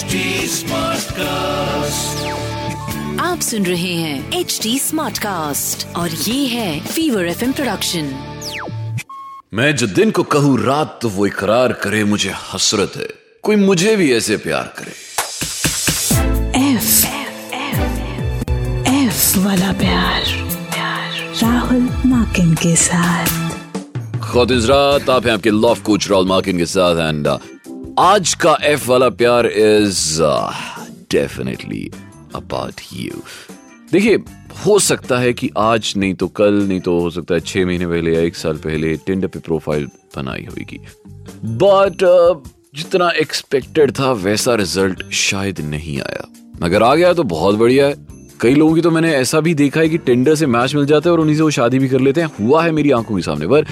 HD Smartcast. आप सुन रहे हैं एच डी स्मार्ट कास्ट और ये है फीवर एफ़ प्रोडक्शन मैं जो दिन को कहूँ रात तो वो इकरार करे मुझे हसरत है। कोई मुझे भी ऐसे प्यार करे। एफ़ एफ़ वाला प्यार राहुल माकिन के साथ। आप हैं आपके लव कोच राहुल मार्किन के साथ एंड आज का एफ़ वाला प्यार इज़ डेफिनेटली अबाउट यू देखिए हो सकता है कि आज नहीं तो कल नहीं तो हो सकता है छह महीने पहले या एक साल पहले टिंडर पे प्रोफ़ाइल बनाई होगी। बट uh, जितना एक्सपेक्टेड था वैसा रिज़ल्ट शायद नहीं आया। अगर आ गया तो बहुत बढ़िया है। कई लोगों की तो मैंने ऐसा भी देखा है कि टेंडर से मैच मिल जाता है और उन्हीं से वो शादी भी कर लेते हैं। हुआ है मेरी आँखों के सामने, पर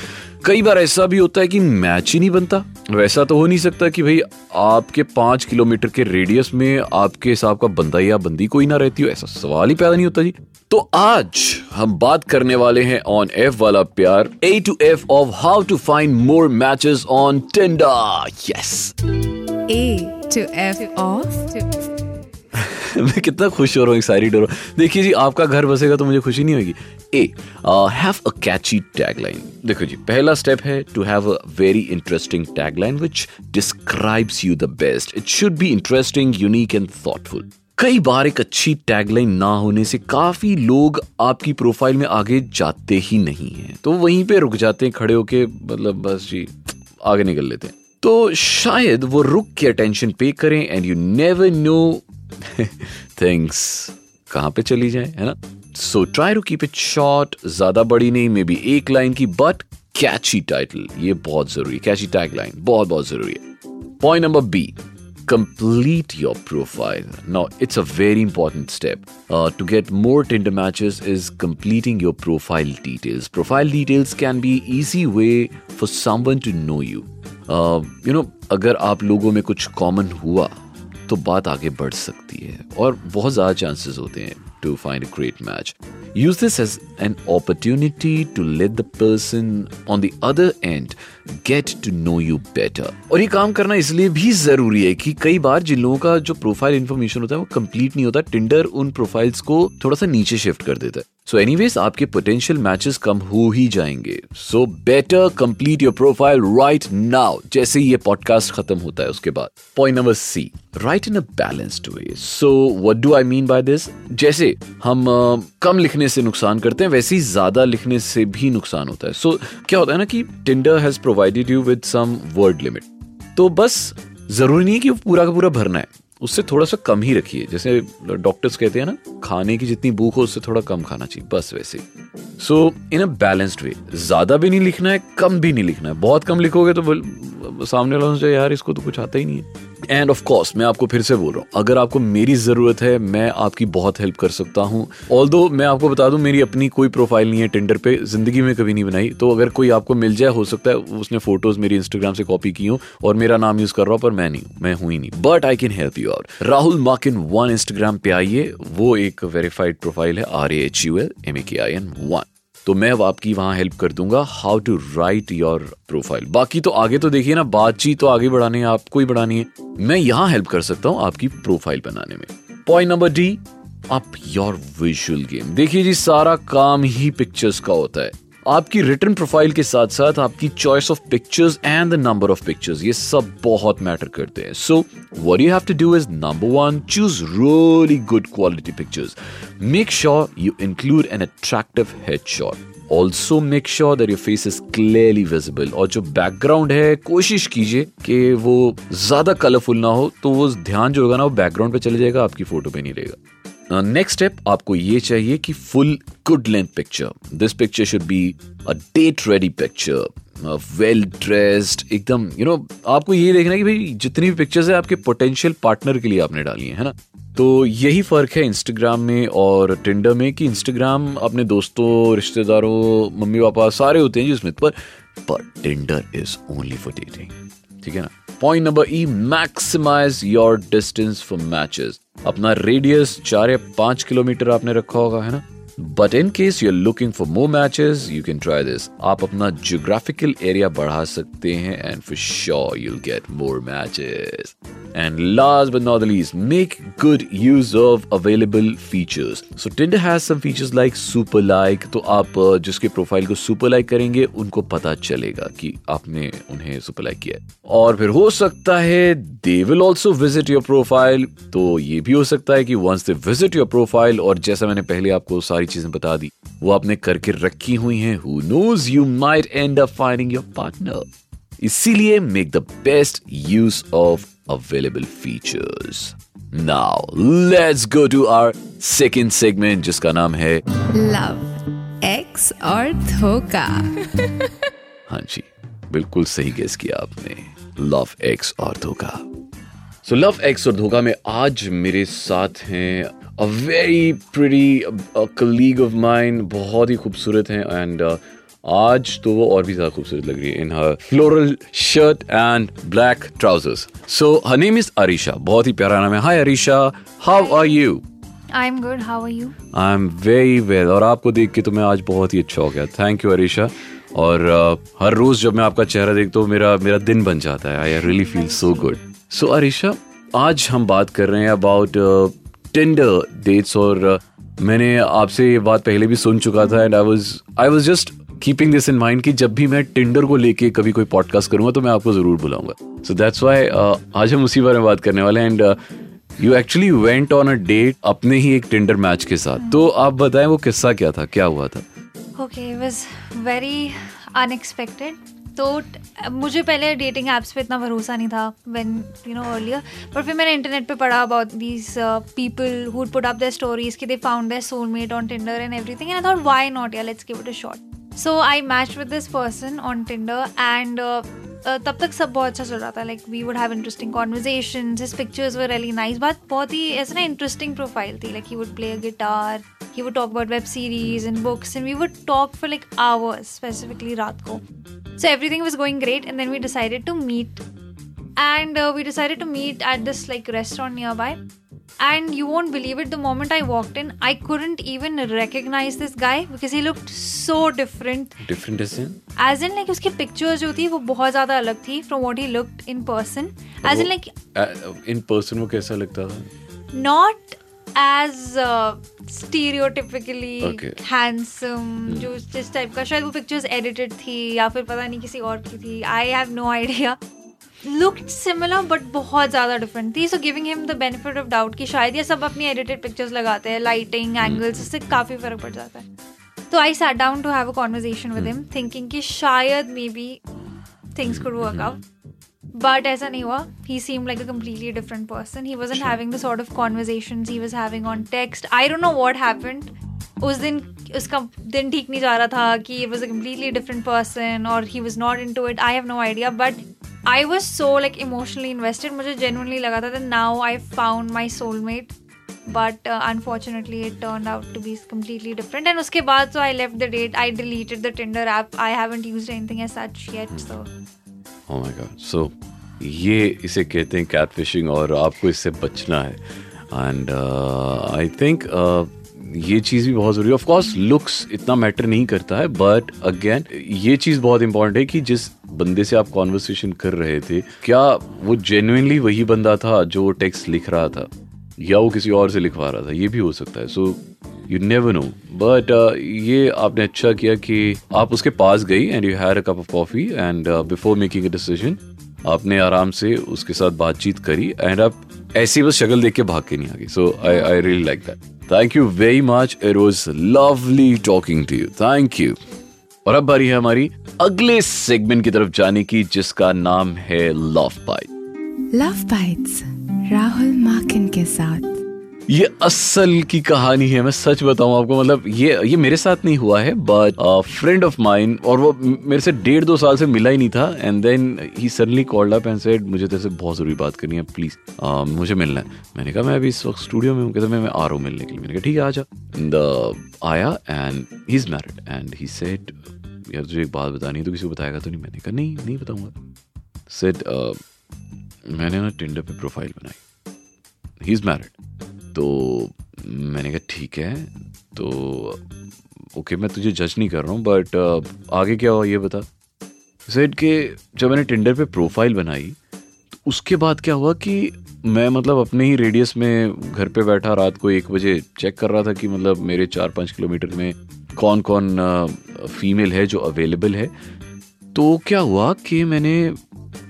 कई बार ऐसा भी होता है कि मैच ही नहीं बनता। वैसा तो हो नहीं सकता कि भाई आपके पाँच किलोमीटर के रेडियस में आपके हिसाब का बंदा या बंदी कोई ना रहती हो, ऐसा सवाल ही पैदा नहीं होता जी। तो आज हम बात करने वाले हैं ऑन एफ़ वाला प्यार A to F of how to find more matches on Tinder yes A to F off. मैं कितना खुश हो रहा हूँ एक्साइटेड हो रहा हूँ देखिए जी, आपका घर बसेगा तो मुझे खुशी नहीं होगी। A have a catchy tagline देखो जी, पहला स्टेप है to have a very interesting tagline which describes you the best it should be interesting unique and thoughtful कई बार एक अच्छी टैगलाइन ना होने से काफ़ी लोग आपकी प्रोफ़ाइल में आगे जाते ही नहीं है। तो वहीं पे रुक जाते हैं, खड़े होके मतलब बस जी, आगे निकल लेते हैं। तो शायद वो रुक के अटेंशन पे करें and you never know things कहाँ पे चली जाए, है ना? So try to keep it short ज़्यादा बड़ी नहीं मे बी एक लाइन की बट कैची टाइटल ये बहुत ज़रूरी है कैची टैग लाइन बहुत बहुत ज़रूरी है। Point number B complete your profile now it's a very important step to get more Tinder matches is completing your profile details profile details can be easy way for someone to know you you know अगर आप लोगों में कुछ common हुआ तो बात आगे बढ़ सकती है और बहुत ज़्यादा चांसेस होते हैं to find a great match use this as an opportunity to let the person on the other end get to know you better और ये काम करना इसलिए भी ज़रूरी है कि कई बार जिन लोगों का जो प्रोफ़ाइल इन्फॉर्मेशन होता है वो कंप्लीट नहीं होता टिंडर उन प्रोफाइल्स को थोड़ा सा नीचे शिफ्ट कर देता है। सो एनीवेज आपके पोटेंशियल मैचेस कम हो ही जाएँगे। So better complete your profile right now जैसे ये पॉडकास्ट खत्म होता है उसके बाद। Point number C write in a balanced way so what do I mean by this जैसे हम uh, कम लिखने से नुकसान करते हैं वैसे ही ज़्यादा लिखने से भी नुकसान होता है। सो so, क्या होता है ना कि Tinder has provided you with some word limit तो बस ज़रूरी नहीं है कि पूरा का पूरा भरना है। उससे थोड़ा सा कम ही रखिए। जैसे डॉक्टर्स कहते हैं ना, खाने की जितनी भूख हो उससे थोड़ा कम खाना चाहिए। बस वैसे सो इन अ बैलेंस्ड वे ज़्यादा भी नहीं लिखना है, कम भी नहीं लिखना है। बहुत कम लिखोगे तो सामने वालों से यार, इसको तो कुछ आता ही नहीं है। एंड ऑफ़ कोर्स मैं आपको फिर से बोल रहा हूँ, अगर आपको मेरी ज़रूरत है, मैं आपकी बहुत हेल्प कर सकता हूँ। ऑल मैं आपको बता दूँ, मेरी अपनी कोई प्रोफ़ाइल नहीं है टेंडर पे, ज़िंदगी में कभी नहीं बनाई। तो अगर कोई आपको मिल जाए, हो सकता है उसने फ़ोटोज़ मेरी इंस्टाग्राम से कॉपी की हूँ, और मेरा नाम यूज़ कर रहा हूँ, पर मैं नहीं हूँ, मैं हूँ ही नहीं। But I can help you out Rahul Makin one Instagram पे आइए वो एक वेरीफाइड प्रोफ़ाइल है R A H U L M A K I N one तो मैं आपकी वहाँ हेल्प कर दूँगा how to write your profile बाकी तो आगे तो देखिए ना, बातचीत तो आगे बढ़ानी है, आपको ही बढ़ानी है। मैं यहाँ हेल्प कर सकता हूँ आपकी प्रोफ़ाइल बनाने में। Point number D up your visual game देखिए जी, सारा काम ही पिक्चर्स का होता है। आपकी रिटर्न प्रोफ़ाइल के साथ साथ आपकी choice of pictures and the number of pictures ये सब बहुत मैटर करते हैं। So what you have to do is number one choose really good quality pictures make sure you include an attractive head shot also make sure that your face is clearly visible और जो background है, कोशिश कीजिए कि वो ज़्यादा colourful ना हो तो वो ध्यान जो होगा ना, वो बैकग्राउंड पर चले जाएगा, आपकी फ़ोटो पर नहीं रहेगा। नेक्स्ट स्टेप आपको ये चाहिए कि full good length picture this picture should be a date ready picture well dressed एकदम यू नो आपको ये देखना है कि भाई जितनी भी पिक्चर्स है आपके पोटेंशियल पार्टनर के लिए आपने डाली है ना? तो यही फ़र्क है इंस्टाग्राम में और टिंडर में कि इंस्टाग्राम अपने दोस्तों, रिश्तेदारों, मम्मी पापा सारे होते हैं जी उसमें, पर पर Tinder is only for dating ठीक है ना? Point number E maximize your distance for matches अपना रेडियस चार या पाँच किलोमीटर आपने रखा होगा, है ना? But in case you are looking for more matches you can try this आप अपना जियोग्राफिकल एरिया बढ़ा सकते हैं and for sure you'll get more matches And last but not the least, make good use of available features. So Tinder has some features like super like. तो आप uh, जिसके profile को super like करेंगे उनको पता चलेगा कि आपने उन्हें सुपर लाइक किया और फिर हो सकता है they will also visit your profile तो ये भी हो सकता है कि once they visit your profile और जैसा मैंने पहले आपको सारी चीज़ें बता दी वो आपने करके रखी हुई हैं who knows you might end up finding your partner इसीलिए make the best use of available features now let's go to our second segment जिसका नाम है लव एक्स और धोखा। हाँ जी बिल्कुल सही गेस किया आपने। लव एक्स और धोखा। सो लव एक्स और धोखा में आज मेरे साथ हैं a very pretty colleague of mine बहुत ही खूबसूरत हैं एंड आज तो वो और भी ज़्यादा खूबसूरत लग रही है in her floral shirt and black trousers so her name is Arisha बहुत ही प्यारा नाम है। Hi Arisha how are you I'm good. How are you? I am very well और आपको देख के तो मैं आज बहुत ही अच्छा हो गया। थैंक यू अरीशा और uh, हर रोज जब मैं आपका चेहरा देखता हूँ मेरा मेरा दिन बन जाता है। I really feel so good so Arisha आज हम बात कर रहे हैं अबाउट टिंडर डेट्स और uh, मैंने आपसे ये बात पहले भी सुन चुका था and I was I was just keeping this in mind कि जब भी मैं टिंडर को लेके कभी कोई पॉडकास्ट करूँगा तो मैं आपको ज़रूर बुलाऊँगा। सो दैट्स व्हाई आज हम उसी बारे में बात करने वाले हैं and you actually went on a date अपने ही एक टिंडर मैच के साथ। तो आप बताएँ वो किस्सा क्या था क्या हुआ था? Okay, it was very unexpected. तो मुझे पहले डेटिंग एप्स पे इतना भरोसा नहीं था व्हेन यू नो अर्लियर पर फिर मैंने इंटरनेट पे पढ़ा about these people who put up their stories कि they found their soulmate on Tinder and everything and I thought why not yeah let's give it a shot so I match with this person on Tinder and तब तक सब बहुत अच्छा चल रहा था like we would have interesting conversation his pictures were really nice बात बहुत ही ऐसे ना इंटरेस्टिंग प्रोफ़ाइल थी like he would play a guitar he would talk about web series and books and we would talk for like hours specifically रात को so everything was going great and then we decided to meet and uh, we decided to meet at this like restaurant nearby and you won't believe it the moment i walked in i couldn't even recognize this guy because he looked so different different ऐसे as in like उसकी picture जो थी वो बहुत ज़्यादा अलग थी from what he looked in person as in like in person वो कैसा लगता था not as uh, stereotypically Okay. handsome जो जिस टाइप का शायद वो पिक्चर्स एडिटेड थी या फिर पता नहीं किसी और की थी आई have no idea Looked similar but बहुत ज़्यादा डिफरेंट थी। So giving him the benefit of doubt कि शायद ये सब अपनी एडिटेड पिक्चर्स लगाते हैं लाइटिंग एंगल्स hmm. इससे काफ़ी फ़र्क पड़ जाता है। तो I sat down to have a conversation with him thinking कि शायद maybe things could work out but ऐसा नहीं हुआ। He seem like a completely different person he was and having the sort of conversation he was having on text I dot know what happened उस दिन उसका दिन ठीक नहीं जा रहा था कि was a completely different person और he was not into it I have no idea but I was so like emotionally invested मुझे जेनुअनली लगा था now I found my soulmate but unfortunately it turn out to be completely different and उसके बाद so I लेव the date I deleted the Tinder app I haven't use anything as such yet so oh my God so ये इसे कहते हैं cat fishing और आपको इससे बचना है. एंड आई थिंक ये चीज़ भी बहुत ज़रूरी है। ऑफ़ कोर्स लुक्स इतना मैटर नहीं करता है बट अगेन ये चीज़ बहुत इंपॉर्टेंट है कि जिस बंदे से आप कॉन्वर्सेशन कर रहे थे, क्या वो जेन्युइनली वही बंदा था जो वो टेक्स्ट लिख रहा था? या वो किसी और से लिखवा रहा था? ये भी हो सकता है। So you never know but ये आपने अच्छा किया कि आप उसके पास गई and you had a cup of coffee and before making a decision आपने आराम से उसके साथ बातचीत करी एंड आप ऐसी बस शक्ल देख के भाग के नहीं आ गई so I I really like that thank you very much it was lovely talking to you thank you और अब बारी है हमारी अगले सेगमेंट की तरफ़ जाने की, जिसका नाम है love bite love bites Rahul Makin के साथ। ये असल की कहानी है मैं सच बताऊँ आपको मतलब ये ये मेरे साथ नहीं हुआ है बट फ्रेंड ऑफ़ माइन और वो मेरे से डेढ़ दो साल से मिला ही नहीं था and then he suddenly called up and said मुझे तेरे से बहुत ज़रूरी बात करनी है प्लीज़ uh, मुझे मिलना है. मैंने कहा मैं अभी इस वक्त स्टूडियो में हूँ कहता मैं मैं आ रहा हूँ मिलने के लिए। मैंने कहा ठीक है आ जा। द आया and he is married and he said यार तुझे एक बात बतानी है तो किसी को बताएगा तो नहीं? मैंने कहा नहीं नहीं बताऊँगा। सेड मैंने ना टिंडर पे प्रोफ़ाइल बनाई। ही इज़ मैरिड तो मैंने कहा, ठीक है। तो ओके, मैं तुझे जज नहीं कर रहा हूँ बट आगे क्या हुआ ये बता? सेड के जब मैंने टिंडर पे प्रोफ़ाइल बनाई तो उसके बाद क्या हुआ कि मैं मतलब अपने ही रेडियस में घर पे बैठा, रात को एक बजे चेक कर रहा था कि मतलब मेरे चार पाँच किलोमीटर में कौन कौन फीमेल है जो अवेलेबल है। तो क्या हुआ कि मैंने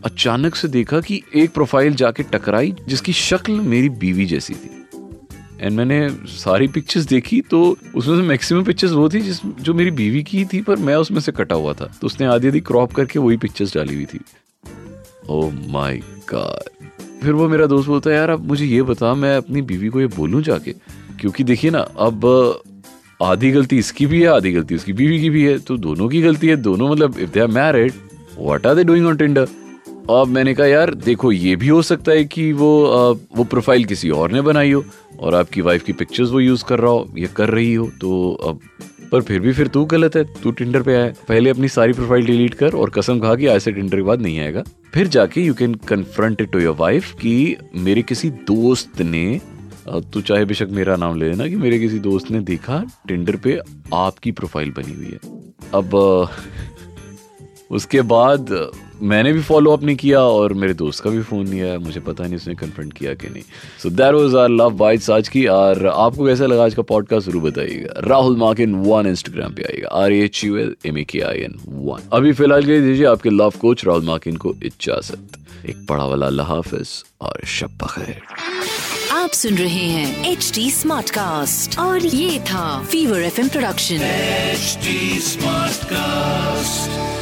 अचानक से देखा कि एक प्रोफ़ाइल जाके टकराई, जिसकी शक्ल मेरी बीवी जैसी थी। एंड मैंने सारी पिक्चर्स देखी तो उसमें से मैक्सिमम पिक्चर्स वो थी जिस, जो मेरी बीवी की थी, पर मैं उसमें से कटा हुआ था। तो उसने आधी आधी क्रॉप करके वही पिक्चर्स डाली हुई थी। ओ माय गॉड फिर वो मेरा दोस्त बोलता है, यार, अब मुझे ये बता, मैं अपनी बीवी को ये बोलूँ जाके? क्योंकि देखिए ना, अब आधी गलती इसकी भी है, आधी गलती उसकी बीवी की भी है तो दोनों की गलती है, दोनों मतलब if they are married what are they doing on Tinder अब मैंने कहा, यार, देखो, ये भी हो सकता है कि वो वो प्रोफ़ाइल किसी और ने बनाई हो और आपकी वाइफ की पिक्चर्स वो यूज़ कर रहा हो, या कर रही हो तो अब, पर फिर भी फिर तू गलत है, तू टिंडर पे आया पहले अपनी सारी प्रोफ़ाइल डिलीट कर और कसम खा कि आज से टिंडर के बाद नहीं आएगा। फिर जाके you can confront it to your wife कि मेरे किसी दोस्त ने तू चाहे बेशक मेरा नाम ले लेना कि मेरे किसी दोस्त ने देखा टिंडर पे आपकी प्रोफ़ाइल बनी हुई है। अब उसके बाद मैंने भी फॉलो अप नहीं किया और मेरे दोस्त का भी फ़ोन नहीं आया मुझे पता नहीं उसने कन्फ्रंट किया कि नहीं। So that was our love bites आज की और आपको कैसा लगा आज का पॉडकास्ट ज़रूर बताइएगा। राहुल मार्किन वन इंस्टाग्राम पे आएगा। R H U L M A K I N one अभी फ़िलहाल के दीजिए आपके लव कोच राहुल मार्किन को इजाज़त। एक बड़ा वाला अल्लाह हाफिज और शब बखैर आप सुन रहे हैं एच डी स्मार्ट कास्ट और ये था fever F production H smart cast